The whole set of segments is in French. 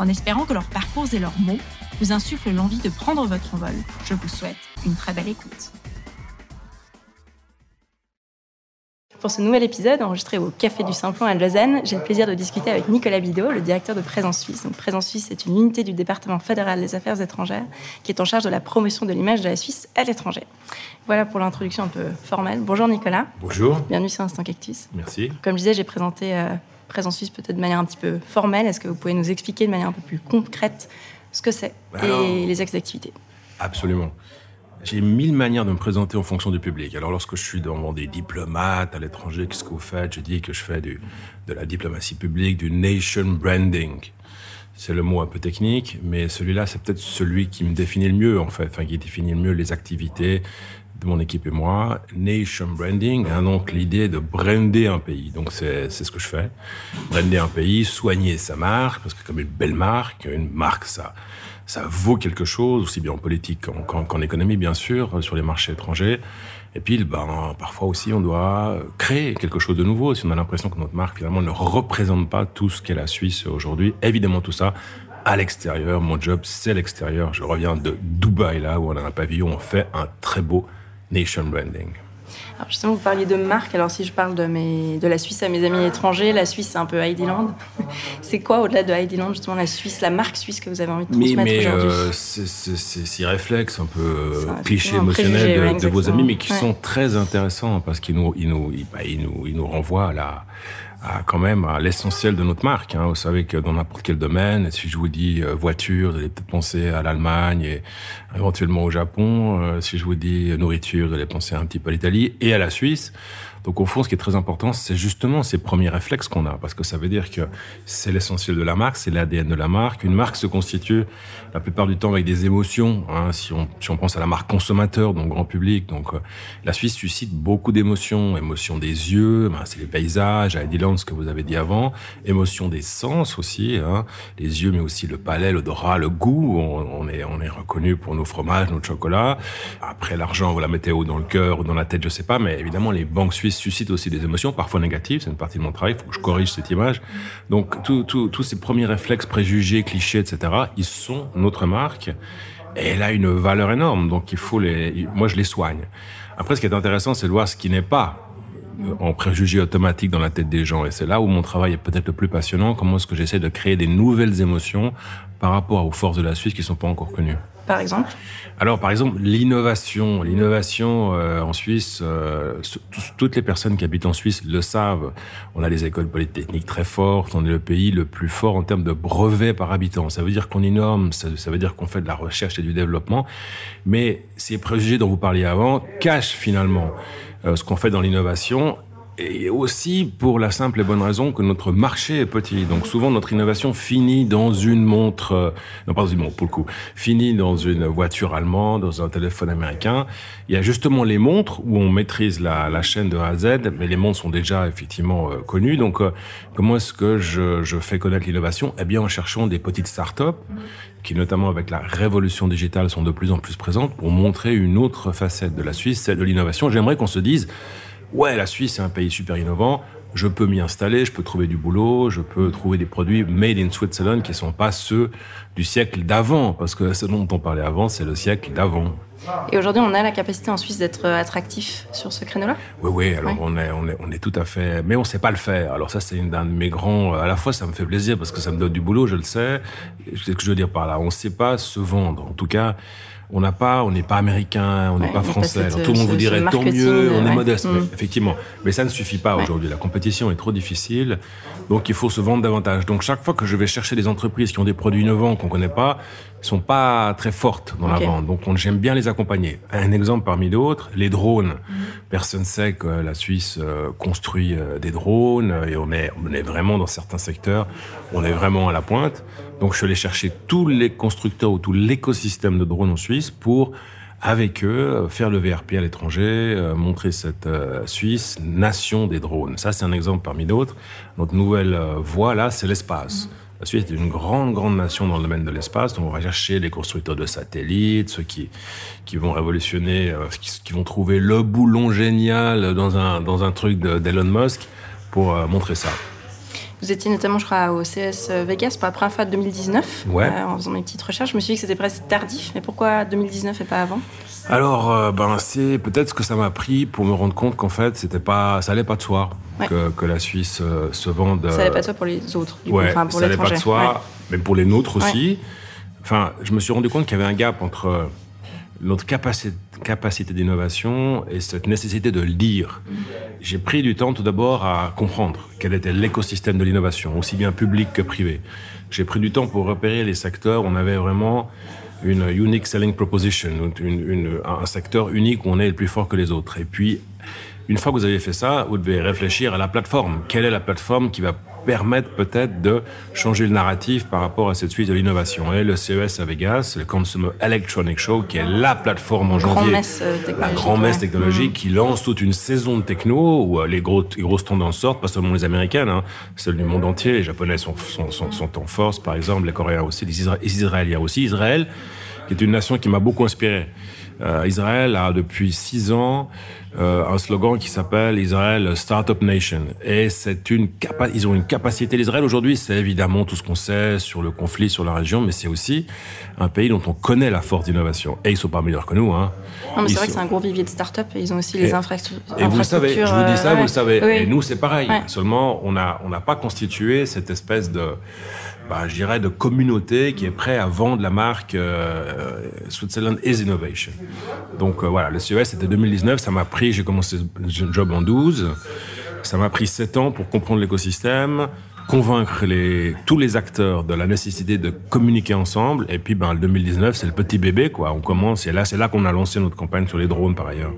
En espérant que leurs parcours et leurs mots vous insuffle l'envie de prendre votre envol. Je vous souhaite une très belle écoute. Pour ce nouvel épisode, enregistré au Café du Simplon à Lausanne, j'ai le plaisir de discuter avec Nicolas Bidot, le directeur de Présence Suisse. Donc, Présence Suisse est une unité du département fédéral des affaires étrangères qui est en charge de la promotion de l'image de la Suisse à l'étranger. Voilà pour l'introduction un peu formelle. Bonjour Nicolas. Bonjour. Bienvenue sur Instant Cactus. Merci. Comme je disais, j'ai présenté euh, Présence Suisse peut-être de manière un petit peu formelle. Est-ce que vous pouvez nous expliquer de manière un peu plus concrète ce que c'est et les axes d'activité? Absolument. J'ai mille manières de me présenter en fonction du public. Alors, lorsque je suis devant des diplomates à l'étranger, qu'est-ce que vous faites? Je dis que je fais du, de la diplomatie publique, du nation branding. C'est le mot un peu technique, mais celui-là, c'est peut-être celui qui me définit le mieux, en fait, enfin, qui définit le mieux les activités mon équipe et moi. Nation branding, hein, donc l'idée de brander un pays. Donc, c'est ce que je fais. Brander un pays, soigner sa marque, parce que comme une belle marque, une marque, ça, ça vaut quelque chose, aussi bien en politique qu'en économie, bien sûr, sur les marchés étrangers. Et puis, ben, parfois aussi, on doit créer quelque chose de nouveau. Si on a l'impression que notre marque, finalement, ne représente pas tout ce qu'est la Suisse aujourd'hui, évidemment, tout ça à l'extérieur. Mon job, c'est l'extérieur. Je reviens de Dubaï, là, où on a un pavillon. On fait un très beau nation branding. Alors justement, vous parliez de marque. Alors si je parle de, mes, de la Suisse à mes amis étrangers, la Suisse c'est un peu Heidiland. c'est quoi au-delà de Heidiland justement la Suisse, la marque suisse que vous avez envie de transmettre aujourd'hui? euh, C'est ces réflexes un peu euh, clichés émotionnels de, vos amis, mais qui sont très intéressants parce qu'ils nous, ils nous, ils, bah, ils nous, ils nous renvoient à la à quand même à l'essentiel de notre marque. Hein. Vous savez que dans n'importe quel domaine, si je vous dis euh, voiture, vous allez peut-être penser à l'Allemagne et éventuellement au Japon. Euh, si je vous dis nourriture, vous allez penser un petit peu à l'Italie et à la Suisse. Donc au fond, ce qui est très important, c'est justement ces premiers réflexes qu'on a, parce que ça veut dire que c'est l'essentiel de la marque, c'est l'ADN de la marque. Une marque se constitue la plupart du temps avec des émotions. Hein, si, on, si on pense à la marque consommateur, donc grand public, donc euh, la Suisse suscite beaucoup d'émotions. Émotions des yeux, ben, c'est les paysages, à Eddieland, ce que vous avez dit avant. Émotions des sens aussi, hein, les yeux, mais aussi le palais, l'odorat, le goût. On, est, on est reconnu pour nos fromages, notre chocolat. Après l'argent, vous la mettez où dans le cœur ou dans la tête, je sais pas, mais évidemment les banques suisses suscite aussi des émotions, parfois négatives, c'est une partie de mon travail, il faut que je corrige cette image. Donc tous ces premiers réflexes, préjugés, clichés, etc., ils sont notre marque et elle a une valeur énorme, donc il faut les... Moi, je les soigne. Après, ce qui est intéressant, c'est de voir ce qui n'est pas en préjugé automatique dans la tête des gens. Et c'est là où mon travail est peut-être le plus passionnant. Comment est-ce que j'essaie de créer des nouvelles émotions par rapport aux forces de la Suisse qui ne sont pas encore connues par exemple Alors, par exemple, l'innovation. L'innovation euh, en Suisse, euh, toutes les personnes qui habitent en Suisse le savent. On a des écoles polytechniques très fortes. On est le pays le plus fort en termes de brevets par habitant. Ça veut dire qu'on innove, ça, ça veut dire qu'on fait de la recherche et du développement. Mais ces préjugés dont vous parliez avant cachent finalement euh, ce qu'on fait dans l'innovation et aussi pour la simple et bonne raison que notre marché est petit. Donc souvent notre innovation finit dans une montre, euh, non pas dans une montre pour le coup, finit dans une voiture allemande, dans un téléphone américain. Il y a justement les montres où on maîtrise la, chaîne de A à Z, mais les montres sont déjà effectivement euh, connues. Donc euh, comment est-ce que je, je fais connaître l'innovation? Eh bien en cherchant des petites startups qui notamment avec la révolution digitale sont de plus en plus présentes pour montrer une autre facette de la Suisse, celle de l'innovation. J'aimerais qu'on se dise ouais, la Suisse est un pays super innovant, je peux m'y installer, je peux trouver du boulot, je peux trouver des produits made in Switzerland qui ne sont pas ceux du siècle d'avant, parce que ce dont on parlait avant, c'est le siècle d'avant. Et aujourd'hui, on a la capacité en Suisse d'être attractif sur ce créneau-là? Oui, oui, alors On, est, on, est, on est tout à fait... Mais on ne sait pas le faire. Alors ça, c'est un de mes grands... À la fois, ça me fait plaisir parce que ça me donne du boulot, je le sais. C'est ce que je veux dire par là. On ne sait pas se vendre. En tout cas, on n'a pas, on n'est pas américain, on n'est pas français. tout le monde vous dirait tant mieux, on est modeste, mm. effectivement. Mais ça ne suffit pas aujourd'hui. La compétition est trop difficile, donc il faut se vendre davantage. Donc chaque fois que je vais chercher des entreprises qui ont des produits innovants qu'on connaît pas, ils sont pas très fortes dans la vente. Donc j'aime bien les accompagner. Un exemple parmi d'autres, les drones. Mm. Personne sait que la Suisse euh, construit euh, des drones et on est, on est vraiment dans certains secteurs, on est vraiment à la pointe. Donc je suis allé chercher tous les constructeurs ou tout l'écosystème de drones en Suisse pour avec eux, faire le VRP à l'étranger, euh, montrer cette euh, Suisse nation des drones. Ça, c'est un exemple parmi d'autres. Notre nouvelle euh, voie, là, c'est l'espace. La Suisse est une grande, grande nation dans le domaine de l'espace. Donc, on va chercher les constructeurs de satellites, ceux qui, qui vont révolutionner, qui, qui, vont trouver le boulon génial dans un, dans un truc d'Elon Musk pour montrer ça. Vous étiez notamment, je crois, au CS Vegas pour la première fois de 2019. Ouais. en faisant mes petites recherches, je me suis dit que c'était presque tardif. Mais pourquoi 2019 et pas avant? Alors, euh, ben, c'est peut-être ce que ça m'a pris pour me rendre compte qu'en fait, c'était pas, ça allait pas de soi que, que, la Suisse euh, se vende. Ça allait pas de soi pour les autres, du ouais, coup, enfin, pour ça allait pas de soi, mais pour les nôtres aussi. Enfin, je me suis rendu compte qu'il y avait un gap entre notre capacité, d'innovation et cette nécessité de lire. J'ai pris du temps tout d'abord à comprendre quel était l'écosystème de l'innovation, aussi bien public que privé. J'ai pris du temps pour repérer les secteurs où on avait vraiment une unique selling proposition, un secteur unique où on est le plus fort que les autres. Et puis, une fois que vous avez fait ça, vous devez réfléchir à la plateforme. Quelle est la plateforme qui va permettre peut-être de changer le narratif par rapport à cette suite de l'innovation. Et le CES à Vegas, le Consumer Electronic Show, qui est la plateforme en janvier, euh, la grande messe technologique, qui lance toute une saison de techno où euh, les, gros, grosses tendances sortent, pas seulement les américaines, hein, celles du monde entier. Les japonais sont, sont, sont, en force, par exemple, les coréens aussi, les israéliens aussi. Israël, qui est une nation qui m'a beaucoup inspiré. Euh, Israël a depuis six ans euh, un slogan qui s'appelle Israël Startup Nation. Et c'est une ils ont une capacité. L'Israël aujourd'hui, c'est évidemment tout ce qu'on sait sur le conflit, sur la région, mais c'est aussi un pays dont on connaît la force d'innovation. Et ils sont pas meilleurs que nous. Hein. Non, mais c'est vrai que c'est un gros vivier de start-up et ils ont aussi les infrastructures. Et vous le savez, je vous dis ça, vous le savez. Et nous, c'est pareil. Seulement, on n'a on n'a pas constitué cette espèce de bah, je dirais, de communauté qui est prêt à vendre la marque euh, Switzerland is Innovation. Donc euh, voilà, le CES c'était 2019, ça m'a pris, j'ai commencé ce job en 12, ça m'a pris 7 ans pour comprendre l'écosystème, convaincre les, tous les acteurs de la nécessité de communiquer ensemble. Et puis, ben, le 2019, c'est le petit bébé, quoi. On commence, et là, c'est là qu'on a lancé notre campagne sur les drones, par ailleurs.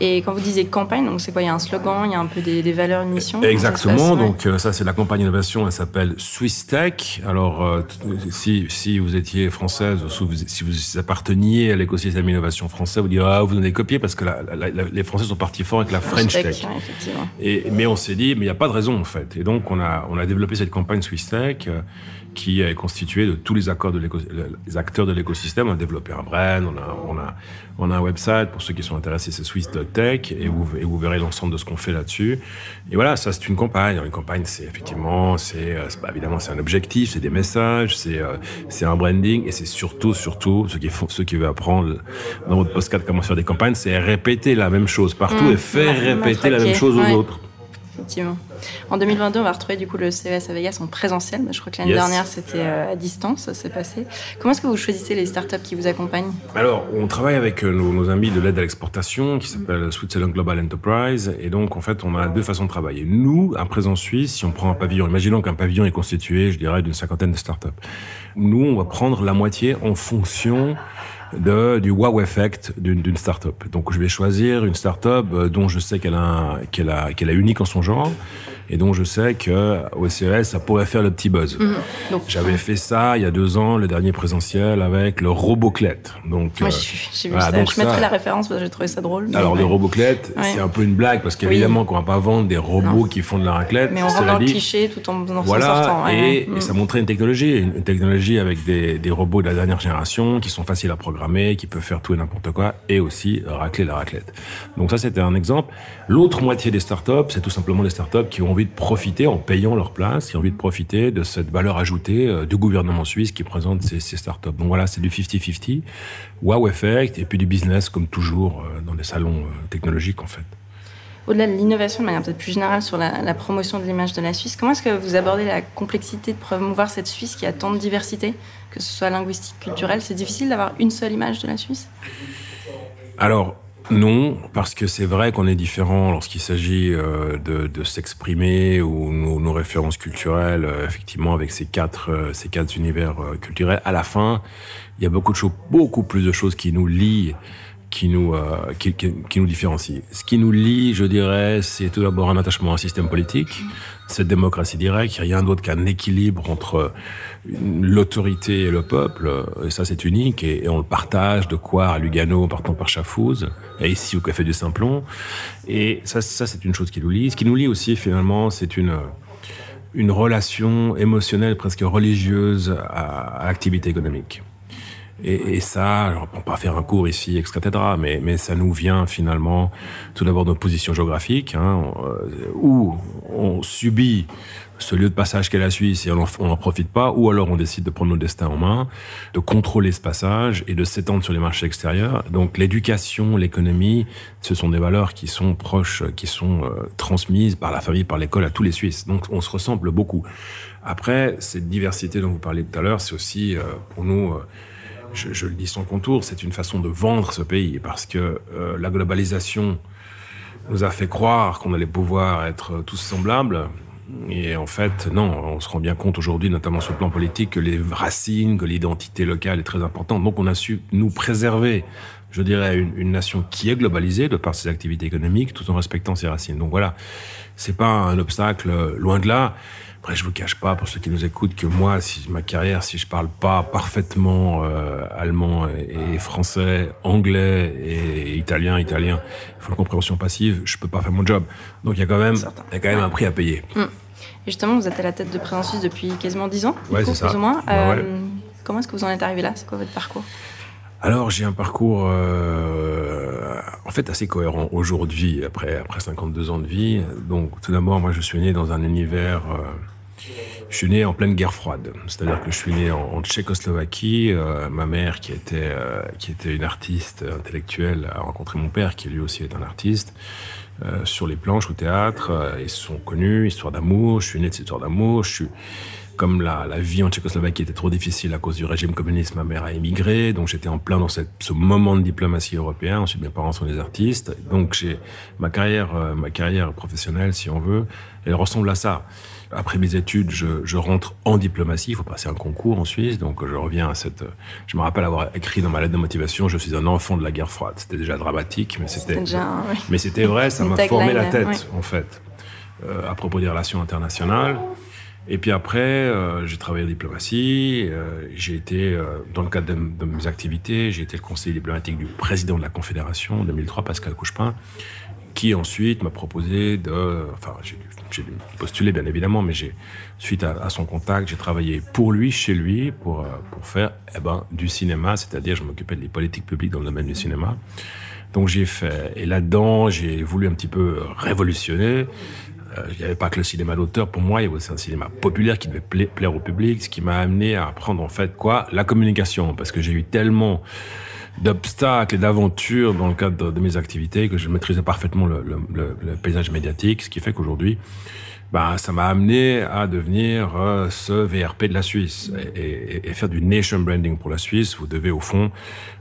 Et quand vous disiez campagne, donc c'est quoi Il y a un slogan, il y a un peu des, valeurs, une mission Exactement. donc euh, ça, c'est la campagne innovation. Elle s'appelle Swiss Tech. Alors, euh, si, si vous étiez française, ou si vous apparteniez à l'écosystème innovation français, vous direz ah vous en avez copié parce que les Français sont partis fort avec la French, Tech. effectivement. Et mais on s'est dit mais il n'y a pas de raison en fait. Et donc on a on a développé cette campagne Swiss Tech. Euh, qui est constitué de tous les, accords de les acteurs de l'écosystème. On a développé un brand, on a, on a, on a un website. Pour ceux qui sont intéressés, c'est Swiss.tech et vous, et vous verrez l'ensemble de ce qu'on fait là-dessus. Et voilà, ça c'est une campagne. Une campagne, c'est effectivement, c'est euh, évidemment c'est un objectif, c'est des messages, c'est euh, c'est un branding et c'est surtout, surtout, ceux qui font, ceux qui veulent apprendre dans votre postcard comment faire des campagnes, c'est répéter la même chose partout mmh. et faire répéter la même chose aux autres. Effectivement. En 2022, on va retrouver du coup le CES à Vegas en présentiel. Je crois que l'année dernière, c'était euh, à distance, ça s'est passé. Comment est-ce que vous choisissez les startups qui vous accompagnent? Alors, on travaille avec euh, nos, amis de l'aide à l'exportation qui s'appelle Switzerland Global Enterprise. Et donc, en fait, on a deux façons de travailler. Nous, à présence suisse, si on prend un pavillon, imaginons qu'un pavillon est constitué, je dirais, d'une cinquantaine de startups. Nous, on va prendre la moitié en fonction de, du wow effect d'une startup. Donc je vais choisir une startup euh, dont je sais qu'elle a, qu'elle a, qu'elle est unique en son genre et dont je sais que au CES ça pourrait faire le petit buzz. Mhm. J'avais fait ça il y a deux ans, le dernier présentiel avec le Roboclette. Donc, euh, j'ai vu ça. Donc je mettrai la référence parce que j'ai trouvé ça drôle. Alors le Roboclette, c'est un peu une blague parce qu'évidemment qu'on va pas vendre des robots qui font de la raclette. Mais on vend dans le cliché tout en, en voilà, sortant. Et, et, ça montrait une technologie, une, technologie avec des, des, robots de la dernière génération qui sont faciles à programmer, qui peuvent faire tout et n'importe quoi, et aussi racler la raclette. Donc ça c'était un exemple. L'autre moitié des startups, c'est tout simplement des startups qui ont envie de profiter, en payant leur place, qui ont envie de profiter de cette valeur ajoutée euh, du gouvernement suisse qui présente ces, ces startups. Donc voilà, c'est du 50-50, wow effect, et puis du business comme toujours euh, dans des salons euh, technologiques en fait. Au-delà de l'innovation, de manière peut-être plus générale sur la, la promotion de l'image de la Suisse, comment est-ce que vous abordez la complexité de promouvoir cette Suisse qui a tant de diversité, que ce soit linguistique, culturelle? C'est difficile d'avoir une seule image de la Suisse? Alors, non, parce que c'est vrai qu'on est différent lorsqu'il s'agit euh, de, de s'exprimer ou nos, nos, références culturelles, euh, effectivement, avec ces quatre, euh, ces quatre univers culturels. À la fin, il y a beaucoup de choses, beaucoup plus de choses qui nous lient qui nous, euh, qui, qui, nous différencie. Ce qui nous lie, je dirais, c'est tout d'abord un attachement à un système politique, cette démocratie directe, il n'y a rien d'autre qu'un équilibre entre l'autorité et le peuple, et ça c'est unique, et, on le partage de quoi à Lugano en partant par Chafouz, et ici au Café du Simplon, et ça, c'est une chose qui nous lie. Ce qui nous lie aussi finalement, c'est une une relation émotionnelle presque religieuse à, à l'activité économique. Et, et, ça, alors, peut pas faire un cours ici, etc., mais, mais ça nous vient finalement tout d'abord de notre position géographique, hein, euh, où on subit ce lieu de passage qu'est la Suisse et on n'en profite pas, ou alors on décide de prendre nos destins en main, de contrôler ce passage et de s'étendre sur les marchés extérieurs. Donc l'éducation, l'économie, ce sont des valeurs qui sont proches, qui sont euh, transmises par la famille, par l'école à tous les Suisses. Donc on se ressemble beaucoup. Après, cette diversité dont vous parliez tout à l'heure, c'est aussi euh, pour nous je, le dis sans contour, c'est une façon de vendre ce pays parce que euh, la globalisation nous a fait croire qu'on allait pouvoir être tous semblables. Et en fait, non, on se rend bien compte aujourd'hui, notamment sur le plan politique, que les racines, que l'identité locale est très importante. Donc on a su nous préserver, je dirais, une, une, nation qui est globalisée de par ses activités économiques, tout en respectant ses racines. Donc voilà, c'est pas un obstacle, loin de là. Après, je vous cache pas, pour ceux qui nous écoutent, que moi, si ma carrière, si je parle pas parfaitement euh, allemand et français, anglais et italien, italien, il faut une compréhension passive, je peux pas faire mon job. Donc il y a quand même, il y a quand même un prix à payer. Mm. Et justement, vous êtes à la tête de Présence Suisse depuis quasiment 10 ans, ouais, ça. plus ou moins. Euh, comment est-ce que vous en êtes arrivé là? C'est quoi votre parcours? Alors j'ai un parcours euh, en fait assez cohérent aujourd'hui après après 52 ans de vie. Donc tout d'abord moi je suis né dans un univers euh, je suis né en pleine guerre froide, c'est-à-dire que je suis né en, Tchécoslovaquie. Euh, ma mère, qui était euh, qui était une artiste intellectuelle, a rencontré mon père, qui lui aussi est un artiste. Euh, sur les planches au théâtre, ils se sont connus, histoire d'amour. Je suis né de cette histoire d'amour. Je suis comme la, la, vie en Tchécoslovaquie était trop difficile à cause du régime communiste, ma mère a émigré, donc j'étais en plein dans cette, ce moment de diplomatie européen. Ensuite, mes parents sont des artistes, donc j'ai ma carrière, ma carrière professionnelle, si on veut, elle ressemble à ça. Après mes études, je, je, rentre en diplomatie. Il faut passer un concours en Suisse. Donc, je reviens à cette. Je me rappelle avoir écrit dans ma lettre de motivation Je suis un enfant de la guerre froide. C'était déjà dramatique, mais c'était. Mais c'était vrai. Ça m'a formé la tête, en fait, euh, à propos des relations internationales. Et puis après, euh, j'ai travaillé en diplomatie. Euh, j'ai été, euh, dans le cadre de, mes activités, j'ai été le conseiller diplomatique du président de la Confédération en 2003, Pascal Couchepin qui ensuite m'a proposé de, enfin, j'ai postulé bien évidemment, mais suite à, à, son contact, j'ai travaillé pour lui, chez lui, pour pour faire, eh ben, du cinéma, c'est-à-dire je m'occupais des politiques publiques dans le domaine du cinéma. Donc j'ai fait, et là-dedans, j'ai voulu un petit peu révolutionner. Il n'y avait pas que le cinéma d'auteur pour moi, il y avait aussi un cinéma populaire qui devait plaire au public, ce qui m'a amené à apprendre en fait quoi La communication, parce que j'ai eu tellement d'obstacles et d'aventures dans le cadre de, mes activités, que je maîtrisais parfaitement le, le, le, paysage médiatique, ce qui fait qu'aujourd'hui, bah, ça m'a amené à devenir euh, ce VRP de la Suisse et, et, et, faire du nation branding pour la Suisse. Vous devez au fond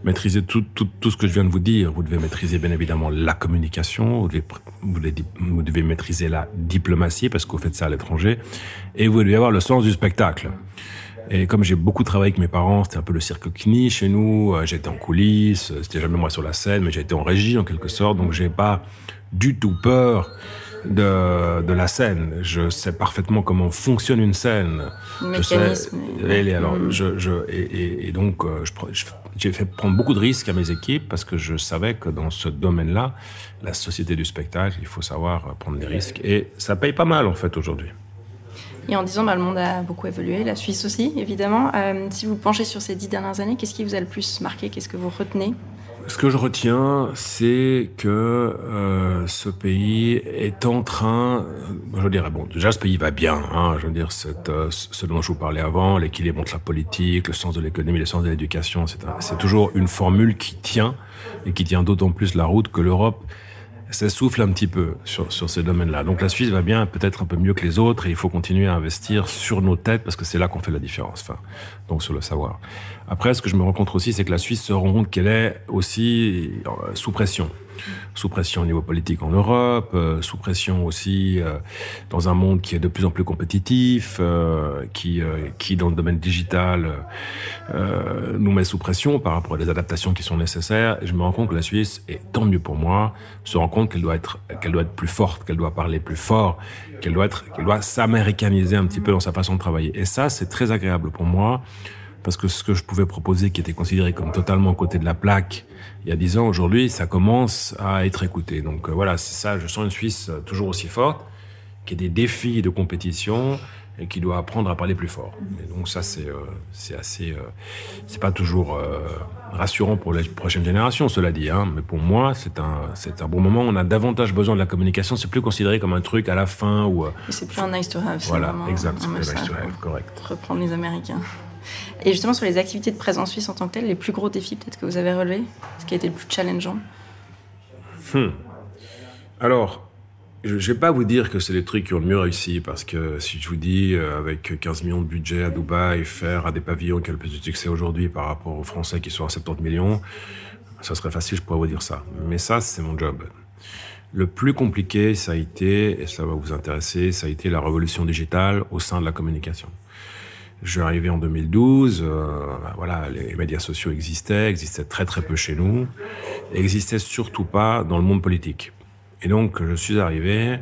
maîtriser tout, tout, tout, ce que je viens de vous dire. Vous devez maîtriser bien évidemment la communication, vous devez, vous devez, vous devez maîtriser la diplomatie parce que vous faites ça à l'étranger, et vous devez avoir le sens du spectacle. Et comme j'ai beaucoup travaillé avec mes parents, c'était un peu le cirque Knie chez nous. Euh, j'étais en coulisses, c'était jamais moi sur la scène, mais été en régie en quelque sorte, donc j'ai pas du tout peur de, de la scène. Je sais parfaitement comment fonctionne une scène. Le mécanisme. et, alors, je, je, et, et donc, euh, j'ai fait prendre beaucoup de risques à mes équipes parce que je savais que dans ce domaine-là, la société du spectacle, il faut savoir prendre des risques. Et ça paye pas mal, en fait, aujourd'hui. Et en disant, bah, le monde a beaucoup évolué, la Suisse aussi, évidemment. Euh, si vous penchez sur ces dix dernières années, qu'est-ce qui vous a le plus marqué? Qu'est-ce que vous retenez? Ce que je retiens, c'est que euh, ce pays est en train, euh, je dirais, bon, déjà ce pays va bien, hein, je veux dire, cette, euh, ce dont je vous parlais avant, l'équilibre entre la politique, le sens de l'économie, le sens de l'éducation, c'est toujours une formule qui tient, et qui tient d'autant plus la route que l'Europe ça souffle un petit peu sur, sur ces domaines-là. Donc la Suisse va bien, peut-être un peu mieux que les autres, et il faut continuer à investir sur nos têtes parce que c'est là qu'on fait la différence. Enfin, donc sur le savoir. Après, ce que je me rends compte aussi, c'est que la Suisse se rend compte qu'elle est aussi euh, sous pression. Sous pression au niveau politique en Europe, euh, sous pression aussi euh, dans un monde qui est de plus en plus compétitif, euh, qui, qui dans le domaine digital nous met sous pression par rapport à des adaptations qui sont nécessaires. Et je me rends compte que la Suisse, et tant mieux pour moi, se rend compte qu'elle doit être, doit être plus forte, qu'elle doit parler plus fort, qu'elle doit être, doit s'américaniser un petit peu dans sa façon de travailler. Et ça, c'est très agréable pour moi parce que ce que je pouvais proposer, qui était considéré comme totalement côté de la plaque il y a dix ans, aujourd'hui, ça commence à être écouté. Donc euh, voilà, c'est ça, je sens une Suisse euh, toujours aussi forte, qui a des défis de compétition et qui doit apprendre à parler plus fort. Et donc ça, c'est euh, assez, c'est pas toujours rassurant pour les prochaines générations, cela dit. Hein, mais pour moi, c'est un, bon moment. On a davantage besoin de la communication. C'est plus considéré comme un truc à la fin ou. c'est plus un nice to have. Voilà, exact. Un nice to have, correct. Reprendre les Américains. Et justement, sur les activités de présence suisse en tant que telles, les plus gros défis peut-être que vous avez relevés Ce qui a été le plus challengeant hmm. Alors, je ne vais pas vous dire que c'est les trucs qui ont le mieux réussi, parce que si je vous dis, euh, avec 15 millions de budget à Dubaï, faire à des pavillons qui ont le plus de succès aujourd'hui par rapport aux Français qui sont à 70 millions, ça serait facile, je pourrais vous dire ça. Mais ça, c'est mon job. Le plus compliqué, ça a été, et cela va vous intéresser, ça a été la révolution digitale au sein de la communication. Je suis arrivé en 2012. Euh, voilà, les médias sociaux existaient, existaient très très peu chez nous, existaient surtout pas dans le monde politique. Et donc, je suis arrivé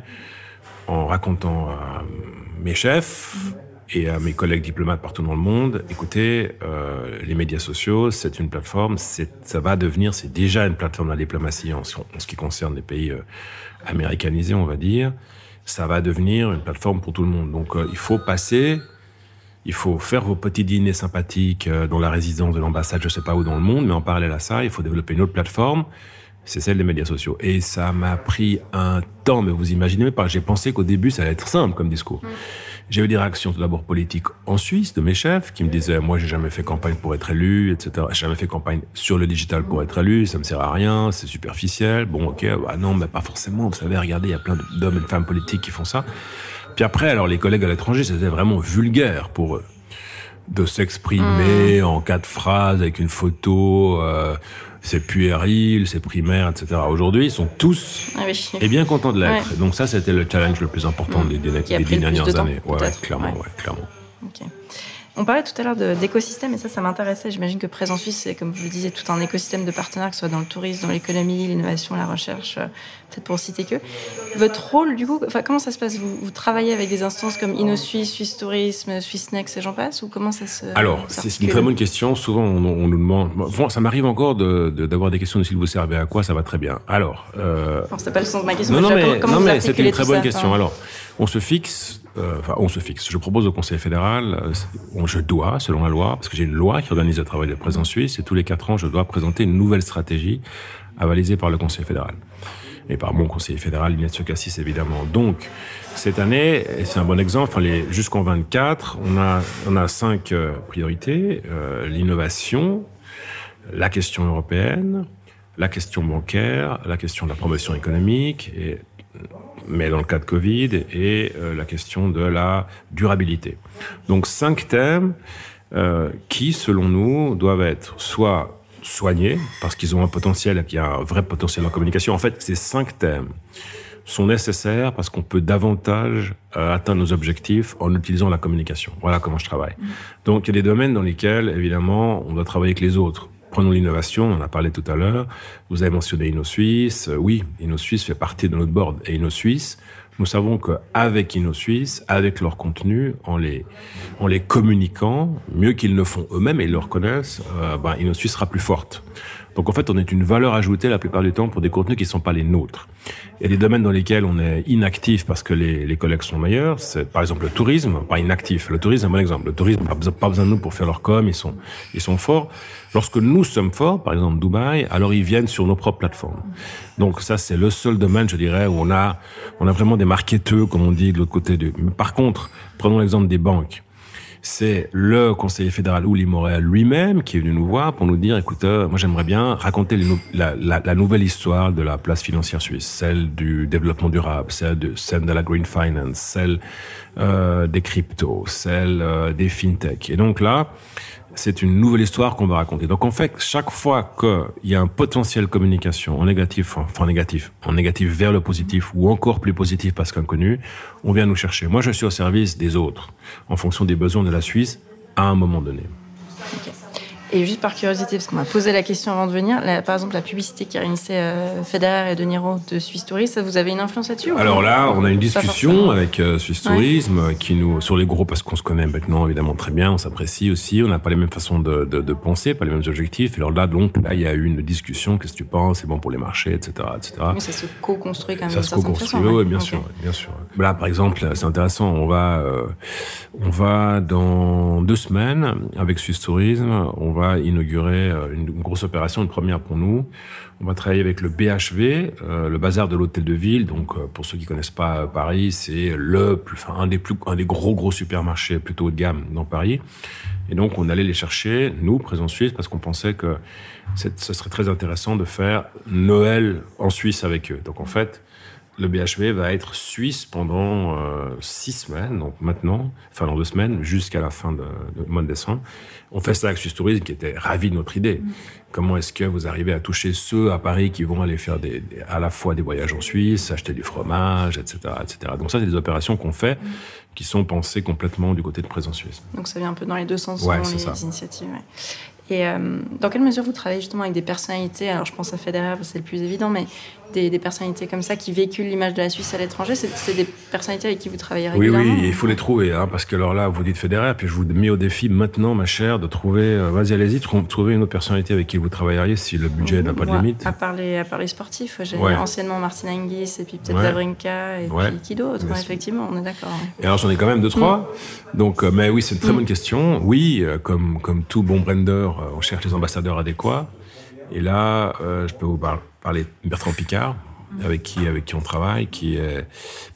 en racontant à mes chefs et à mes collègues diplomates partout dans le monde, écoutez, euh, les médias sociaux, c'est une plateforme, ça va devenir, c'est déjà une plateforme de la diplomatie en, ce qui concerne les pays euh, américanisés, on va dire. Ça va devenir une plateforme pour tout le monde. Donc, il faut passer il faut faire vos petits dîners sympathiques euh, dans la résidence de l'ambassade, je sais pas où dans le monde, mais en parallèle à ça, il faut développer une autre plateforme, c'est celle des médias sociaux. Et ça m'a pris un temps, mais vous imaginez pas, j'ai pensé qu'au début, ça allait être simple comme discours. Mm. J'ai eu des réactions tout d'abord politiques en Suisse de mes chefs qui me disaient moi j'ai jamais fait campagne pour être élu, etc. J'ai jamais fait campagne sur le digital pour être élu, ça me sert à rien, c'est superficiel. Bon ok, bah non mais pas forcément. Vous savez, regardez, il y a plein d'hommes et de femmes politiques qui font ça. Puis après, alors les collègues à l'étranger, c'était vraiment vulgaire pour eux de s'exprimer hmm. en quatre phrases avec une photo. Euh, c'est puéril, c'est primaire, etc. Aujourd'hui, ils sont tous ah et bien contents de l'être. Donc ça, c'était le challenge le plus important hmm. des, des, dernières années. Ouais, clairement, ouais, clairement. On parlait tout à l'heure d'écosystème, et ça, ça m'intéressait. J'imagine que Présence Suisse, c'est, comme je le disais, tout un écosystème de partenaires, que ce soit dans le tourisme, dans l'économie, l'innovation, la recherche, euh, peut-être pour citer que. Votre rôle, du coup, enfin, comment ça se passe? Vous, travaillez avec des instances comme InnoSuisse, Suisse Tourisme, Suisse Next et j'en passe Ou comment ça se. Alors, c'est une très bonne question. Souvent, on, nous demande. Bon, ça m'arrive encore d'avoir des questions de s'il vous servez à quoi, ça va très bien. Alors. Euh... c'est pas le sens de ma question. Non, non, mais, non, mais c'était une très bonne question. Alors, on se fixe euh, enfin, on se fixe. Je propose au Conseil fédéral, euh, je dois, selon la loi, parce que j'ai une loi qui organise le travail de présence suisse, et tous les quatre ans, je dois présenter une nouvelle stratégie avalisée par le Conseil fédéral. Et par mon conseiller fédéral, Ignacio Cassis, évidemment. Donc, cette année, c'est un bon exemple, jusqu'en 24, on a, on a cinq euh, priorités. L'innovation, la question européenne, la question bancaire, la question de la promotion économique et mais dans le cas de Covid, et euh, la question de la durabilité. Donc cinq thèmes euh, qui, selon nous, doivent être soit soignés, parce qu'ils ont un potentiel, qu'il y a un vrai potentiel en communication. En fait, ces cinq thèmes sont nécessaires parce qu'on peut davantage euh, atteindre nos objectifs en utilisant la communication. Voilà comment je travaille. Donc il y a des domaines dans lesquels, évidemment, on doit travailler avec les autres. Prenons l'innovation, on en a parlé tout à l'heure. Vous avez mentionné InnoSuisse. Euh, oui, InnoSuisse fait partie de notre board. Et InnoSuisse, nous savons qu'avec InnoSuisse, avec leur contenu, en les, en les communiquant, mieux qu'ils ne font eux-mêmes et ils le reconnaissent, euh, ben, InnoSuisse sera plus forte. Donc en fait, on est une valeur ajoutée la plupart du temps pour des contenus qui ne sont pas les nôtres. Et les domaines dans lesquels on est inactif parce que les, les collègues sont meilleurs, c'est par exemple le tourisme, pas inactif. Le tourisme, c'est un bon exemple. Le tourisme n'a pas besoin de nous pour faire leur com, ils sont, ils sont forts. Lorsque nous sommes forts, par exemple Dubaï, alors ils viennent sur nos propres plateformes. Donc ça, c'est le seul domaine, je dirais, où on a, on a vraiment des marketeurs, comme on dit de l'autre côté du. Par contre, prenons l'exemple des banques c'est le conseiller fédéral Ouli Morel lui-même qui est venu nous voir pour nous dire, écoute, euh, moi j'aimerais bien raconter la, nouvelle histoire de la place financière suisse, celle du développement durable, celle de, celle de la green finance, celle euh, des cryptos, celle euh, des fintech. Et donc là, c'est une nouvelle histoire qu'on va raconter. Donc en fait, chaque fois qu'il y a un potentiel communication en négatif, négatif, en négatif vers le positif ou encore plus positif parce qu'inconnu, on vient nous chercher. Moi, je suis au service des autres en fonction des besoins de la Suisse à un moment donné. Et juste par curiosité, parce qu'on m'a posé la question avant de venir, par exemple la publicité qui réunissait euh, Federer et De Niro de Swiss Tourisme, vous avez une influence là-dessus Alors là, on a une discussion avec euh, Swiss Tourisme qui nous sur les gros parce qu'on se connaît maintenant évidemment très bien, on s'apprécie aussi, on n'a pas les mêmes façons de, de, de, penser, pas les mêmes objectifs. Et alors là, donc là, il y a eu une discussion. Qu'est-ce que tu penses C'est bon pour les marchés, etc., etc. Mais ça se co-construit quand même. Ça se co-construit, oui, bien sûr, bien sûr. Là, par exemple, c'est intéressant. On va, euh, on va dans deux semaines avec Swiss Tourisme, on va inaugurer euh, une, grosse opération, une première pour nous. On va travailler avec le BHV, euh, le bazar de l'hôtel de ville. Donc, euh, pour ceux qui connaissent pas Paris, c'est le plus, un des plus, un des gros gros supermarchés plutôt haut de gamme dans Paris. Et donc, on allait les chercher, nous, présents Suisse, parce qu'on pensait que ce serait très intéressant de faire Noël en Suisse avec eux. Donc, en fait, le BHV va être suisse pendant euh, six semaines, donc maintenant, enfin dans deux semaines, jusqu'à la fin de, mois de décembre. On fait ça avec Suisse Tourisme, qui était ravi de notre idée. Mm. Comment est-ce que vous arrivez à toucher ceux à Paris qui vont aller faire des, à la fois des voyages en Suisse, acheter du fromage, etc., etc. Donc ça, c'est des opérations qu'on fait, mm. qui sont pensées complètement du côté de Présence Suisse. Donc ça vient un peu dans les deux sens, ouais, les ça. initiatives. Ouais. Et euh, dans quelle mesure vous travaillez justement avec des personnalités? Alors je pense à Federer, c'est le plus évident, mais des, des, personnalités comme ça qui véhiculent l'image de la Suisse à l'étranger C'est des personnalités avec qui vous travaillez régulièrement Oui, oui, il faut les trouver, hein, parce que alors là, vous dites Federer, puis je vous mets au défi maintenant, ma chère, de trouver, euh, vas-y, allez-y, trouver une autre personnalité avec qui vous travailleriez si le budget n'a pas de limite. À parler sportif, j'ai anciennement Martin Hingis, et puis peut-être ouais. et puis qui d'autre, effectivement, on est d'accord. Et alors j'en ai quand même deux, trois. Mm. Donc, euh, mais oui, c'est une très mm. bonne question. Oui, comme, comme tout bon brander, euh, on cherche les ambassadeurs adéquats. Et là, euh, je peux vous parler de Bertrand Picard, avec qui, avec qui on travaille, qui est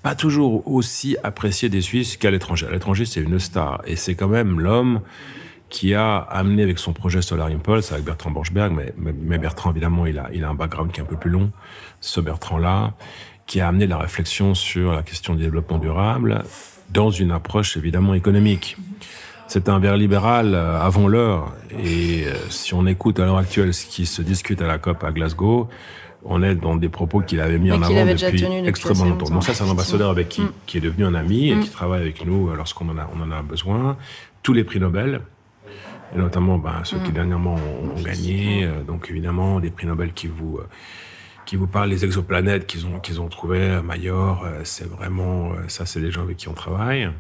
pas toujours aussi apprécié des Suisses qu'à l'étranger. À l'étranger, c'est une star. Et c'est quand même l'homme qui a amené avec son projet Solar Impulse, avec Bertrand Borchberg, mais, mais, Bertrand, évidemment, il a, il a un background qui est un peu plus long, ce Bertrand-là, qui a amené la réflexion sur la question du développement durable dans une approche évidemment économique. C'est un vers libéral euh, avant l'heure. Et euh, si on écoute à l'heure actuelle ce qui se discute à la COP à Glasgow, on est dans des propos qu'il avait mis en avant depuis, extrêmement longtemps. Donc ça, c'est un ambassadeur avec qui, mm. qui est devenu un ami et mm. qui travaille avec nous euh, lorsqu'on en a, on en a besoin. Tous les prix Nobel, et notamment ben, ceux qui mm. dernièrement ont, gagné. donc évidemment, des prix Nobel qui vous qui vous parlent des exoplanètes qu'ils ont qu'ils ont trouvé à Major. C'est vraiment ça, c'est les gens avec qui on travaille.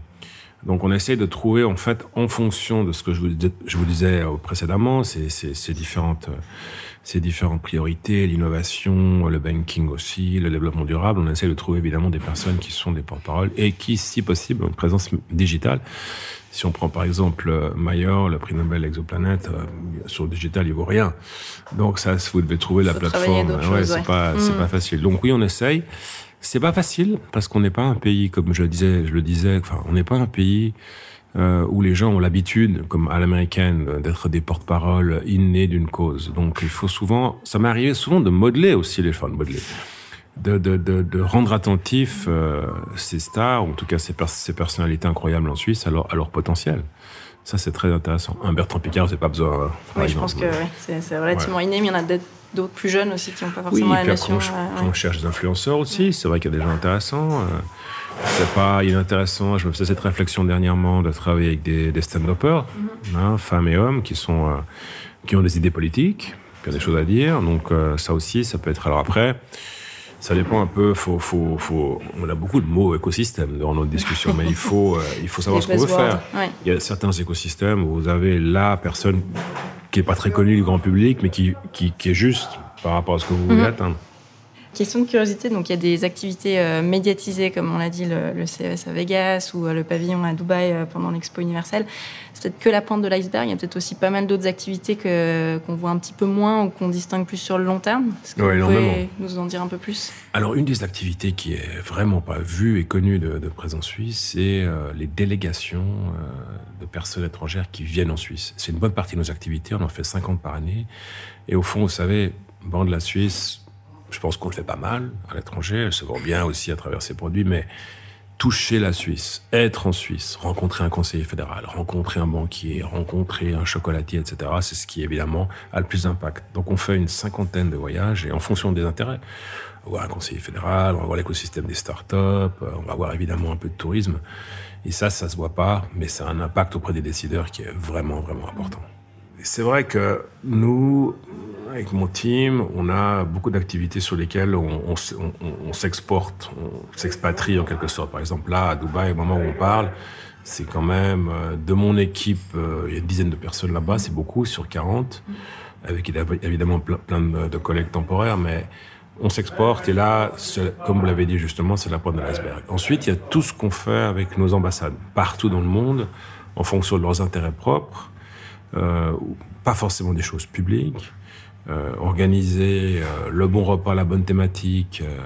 Donc on essaie de trouver en fait en fonction de ce que je vous, je vous disais euh, précédemment, ces, différentes, euh, ces différentes priorités, l'innovation, le banking aussi, le développement durable. On essaie de trouver évidemment des personnes qui sont des porte-parole et qui, si possible, ont une présence digitale. Si on prend par exemple euh, Mayor, le prix Nobel Exoplanète, sur le digital, il vaut rien. Donc ça, vous devez trouver la plateforme. Ouais, c'est pas, c'est pas facile. Donc oui, on essaye. C'est pas facile parce qu'on n'est pas un pays, comme je le disais, je le disais, enfin, on n'est pas un pays euh, où les gens ont l'habitude, comme à l'américaine, d'être des porte-parole innés d'une cause. Donc, il faut souvent, ça m'est arrivé souvent de modeler aussi les, femmes, de modeler, de, de, de, de rendre attentif euh, ces stars, en tout cas ces, ces personnalités incroyables en Suisse, à leur, à leur potentiel. Ça, c'est très intéressant. Un Bertrand Picard, c'est pas besoin. Hein, oui, je pense que c'est relativement inné, mais il y en a d'autres plus jeunes aussi qui n'ont pas forcément la notion. On, on, cherche des influenceurs aussi, c'est vrai qu'il y a des gens intéressants. Euh, c'est pas inintéressant. Je me faisais cette réflexion dernièrement de travailler avec des, des stand-uppers, mhm. hein, femmes et hommes, qui sont euh, qui ont des idées politiques, qui ont des choses à dire. Donc euh, ça aussi, ça peut être. Alors après, ça dépend un peu. Faut, faut, faut, on a beaucoup de mots écosystème dans notre discussion, mais il faut, il faut savoir ce qu'on veut faire. Il y a certains écosystèmes où vous avez la personne qui est pas très connu du grand public, mais qui, qui, qui est juste par rapport à ce que vous voulez mhm. atteindre. Question de curiosité, donc il y a des activités euh, médiatisées, comme on l'a dit, le, CES à Vegas ou euh, le pavillon à Dubaï euh, pendant l'expo universelle. C'est peut-être que la pointe de l'iceberg. Il y a peut-être aussi pas mal d'autres activités que, qu'on voit un petit peu moins ou qu'on distingue plus sur le long terme. Est-ce que vous pouvez nous en dire un peu plus? Alors, une des activités qui est vraiment pas vue et connue de, de Présence Suisse, c'est les délégations de personnes étrangères qui viennent en Suisse. C'est une bonne partie de nos activités. On en fait 50 par année. Et au fond, vous savez, Banque de la Suisse, je pense qu'on le fait pas mal à l'étranger. Elle se vend bien aussi à travers ses produits, mais toucher la Suisse, être en Suisse, rencontrer un conseiller fédéral, rencontrer un banquier, rencontrer un chocolatier, etc., c'est ce qui évidemment a le plus d'impact. Donc on fait une cinquantaine de voyages et en fonction des intérêts, on va voir un conseiller fédéral, on va voir l'écosystème des startups, on va voir évidemment un peu de tourisme. Et ça, ça se voit pas, mais ça a un impact auprès des décideurs qui est vraiment, vraiment important. C'est vrai que nous, avec mon team, on a beaucoup d'activités sur lesquelles on, s'exporte, on s'expatrie en quelque sorte. Par exemple, là, à Dubaï, au moment où on parle, c'est quand même euh, de mon équipe, euh, il y a une dizaine de personnes là-bas, c'est beaucoup sur 40, avec évidemment plein de collègues temporaires, mais on s'exporte et là, comme vous l'avez dit justement, c'est la pointe de l'iceberg. Ensuite, il y a tout ce qu'on fait avec nos ambassades partout dans le monde, en fonction de leurs intérêts propres, euh, pas forcément des choses publiques. Euh, organiser euh, le bon repas, la bonne thématique, euh,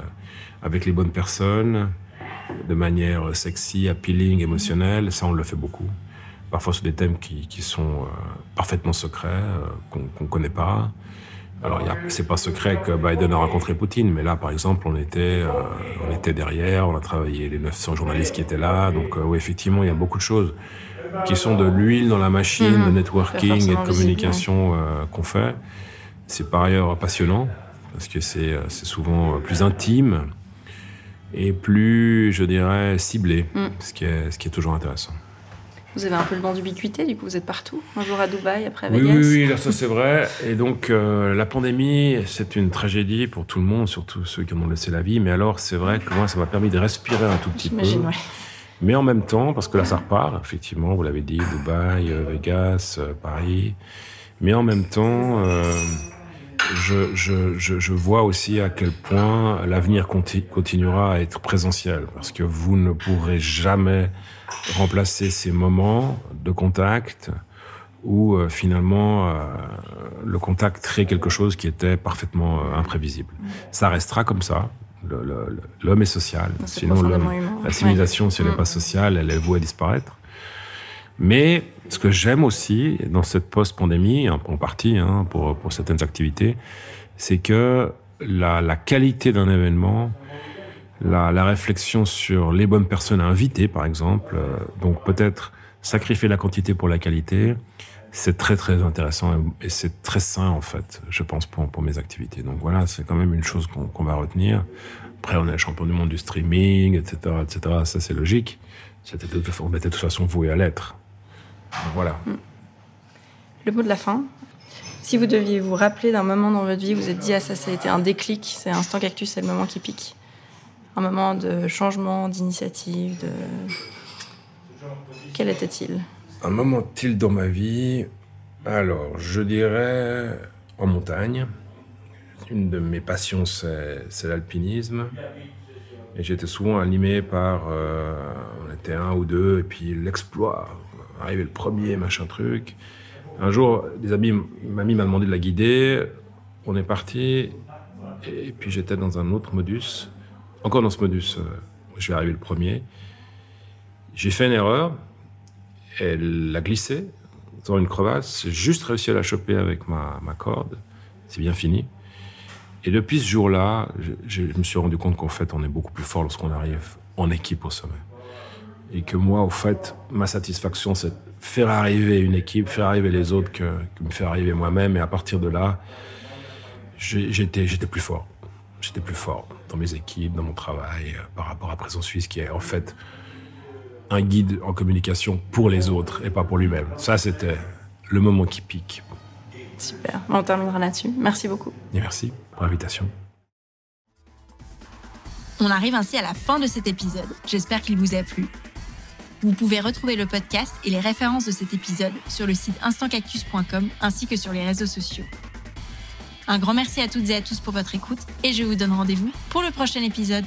avec les bonnes personnes, de manière sexy, appealing, émotionnelle, ça on le fait beaucoup. Parfois sur des thèmes qui, qui sont parfaitement secrets, qu'on ne connaît pas. Alors, c'est pas secret que Biden a rencontré Poutine, mais là, par exemple, on était, on était derrière, on a travaillé les 900 journalistes qui étaient là. Donc, oui, effectivement, il y a beaucoup de choses qui sont de l'huile dans la machine, de mhm. networking et de communication qu'on fait. C'est par ailleurs passionnant, parce que c'est euh, souvent plus intime et plus, je dirais, ciblé, mm. ce, qui est, ce qui est toujours intéressant. Vous avez un peu le vent d'ubiquité, du coup vous êtes partout, un jour à Dubaï, après à Vegas. Oui, oui, oui ça c'est vrai. Et donc euh, la pandémie, c'est une tragédie pour tout le monde, surtout ceux qui en ont laissé la vie. Mais alors c'est vrai que moi ça m'a permis de respirer un tout petit peu. Ouais. Mais en même temps, parce que là ça repart, effectivement, vous l'avez dit, Dubaï, euh, Vegas, Paris. Mais en même temps, je, je, je, je, vois aussi à quel point l'avenir continuera à être présentiel, parce que vous ne pourrez jamais remplacer ces moments de contact où euh, finalement euh, le contact crée quelque chose qui était parfaitement euh, imprévisible. Ça restera comme ça. L'homme est social. Sinon, la civilisation, si elle n'est mm. pas sociale, elle est vouée à disparaître. Mais ce que j'aime aussi dans cette post-pandémie, en partie hein, pour, pour, certaines activités, c'est que la, la, qualité d'un événement, la, la, réflexion sur les bonnes personnes à inviter, par exemple, euh, donc peut-être sacrifier la quantité pour la qualité, c'est très très intéressant et c'est très sain en fait, je pense, pour, pour mes activités. Donc voilà, c'est quand même une chose qu'on va retenir. Après, on est champion du monde du streaming, etc., etc. Ça, c'est logique. C'était on était de toute façon voué à l'être. Voilà. Le mot de la fin. Si vous deviez vous rappeler d'un moment dans votre vie vous êtes dit, ah ça, ça a été un déclic, c'est instant cactus, c'est le moment qui pique. Un moment de changement, d'initiative, de... Quel était-il? Un moment-il dans ma vie? Alors, je dirais en montagne. Une de mes passions, c'est l'alpinisme. Et j'étais souvent animé par, euh, on était un ou deux, et puis l'exploit, arriver le premier, machin truc. Un jour, des amis, mamie m'a demandé de la guider. On est parti. Et puis j'étais dans un autre modus. Encore dans ce modus, euh, je vais arriver le premier. J'ai fait une erreur. Elle a glissé dans une crevasse. J'ai juste réussi à la choper avec ma, corde. C'est bien fini. Et depuis ce jour-là, je, me suis rendu compte qu'en fait, on est beaucoup plus fort lorsqu'on arrive en équipe au sommet et que moi, au fait, ma satisfaction, c'est faire arriver une équipe, faire arriver les autres que, me faire arriver moi-même. Et à partir de là, j'étais, j'étais plus fort. J'étais plus fort dans mes équipes, dans mon travail, euh, par rapport à Présence Suisse, qui est en fait un guide en communication pour les autres et pas pour lui-même. Ça, c'était le moment qui pique. Super. On terminera là-dessus. Merci beaucoup. Et merci pour l'invitation. On arrive ainsi à la fin de cet épisode. J'espère qu'il vous a plu. Vous pouvez retrouver le podcast et les références de cet épisode sur le site instantcactus.com ainsi que sur les réseaux sociaux. Un grand merci à toutes et à tous pour votre écoute et je vous donne rendez-vous pour le prochain épisode.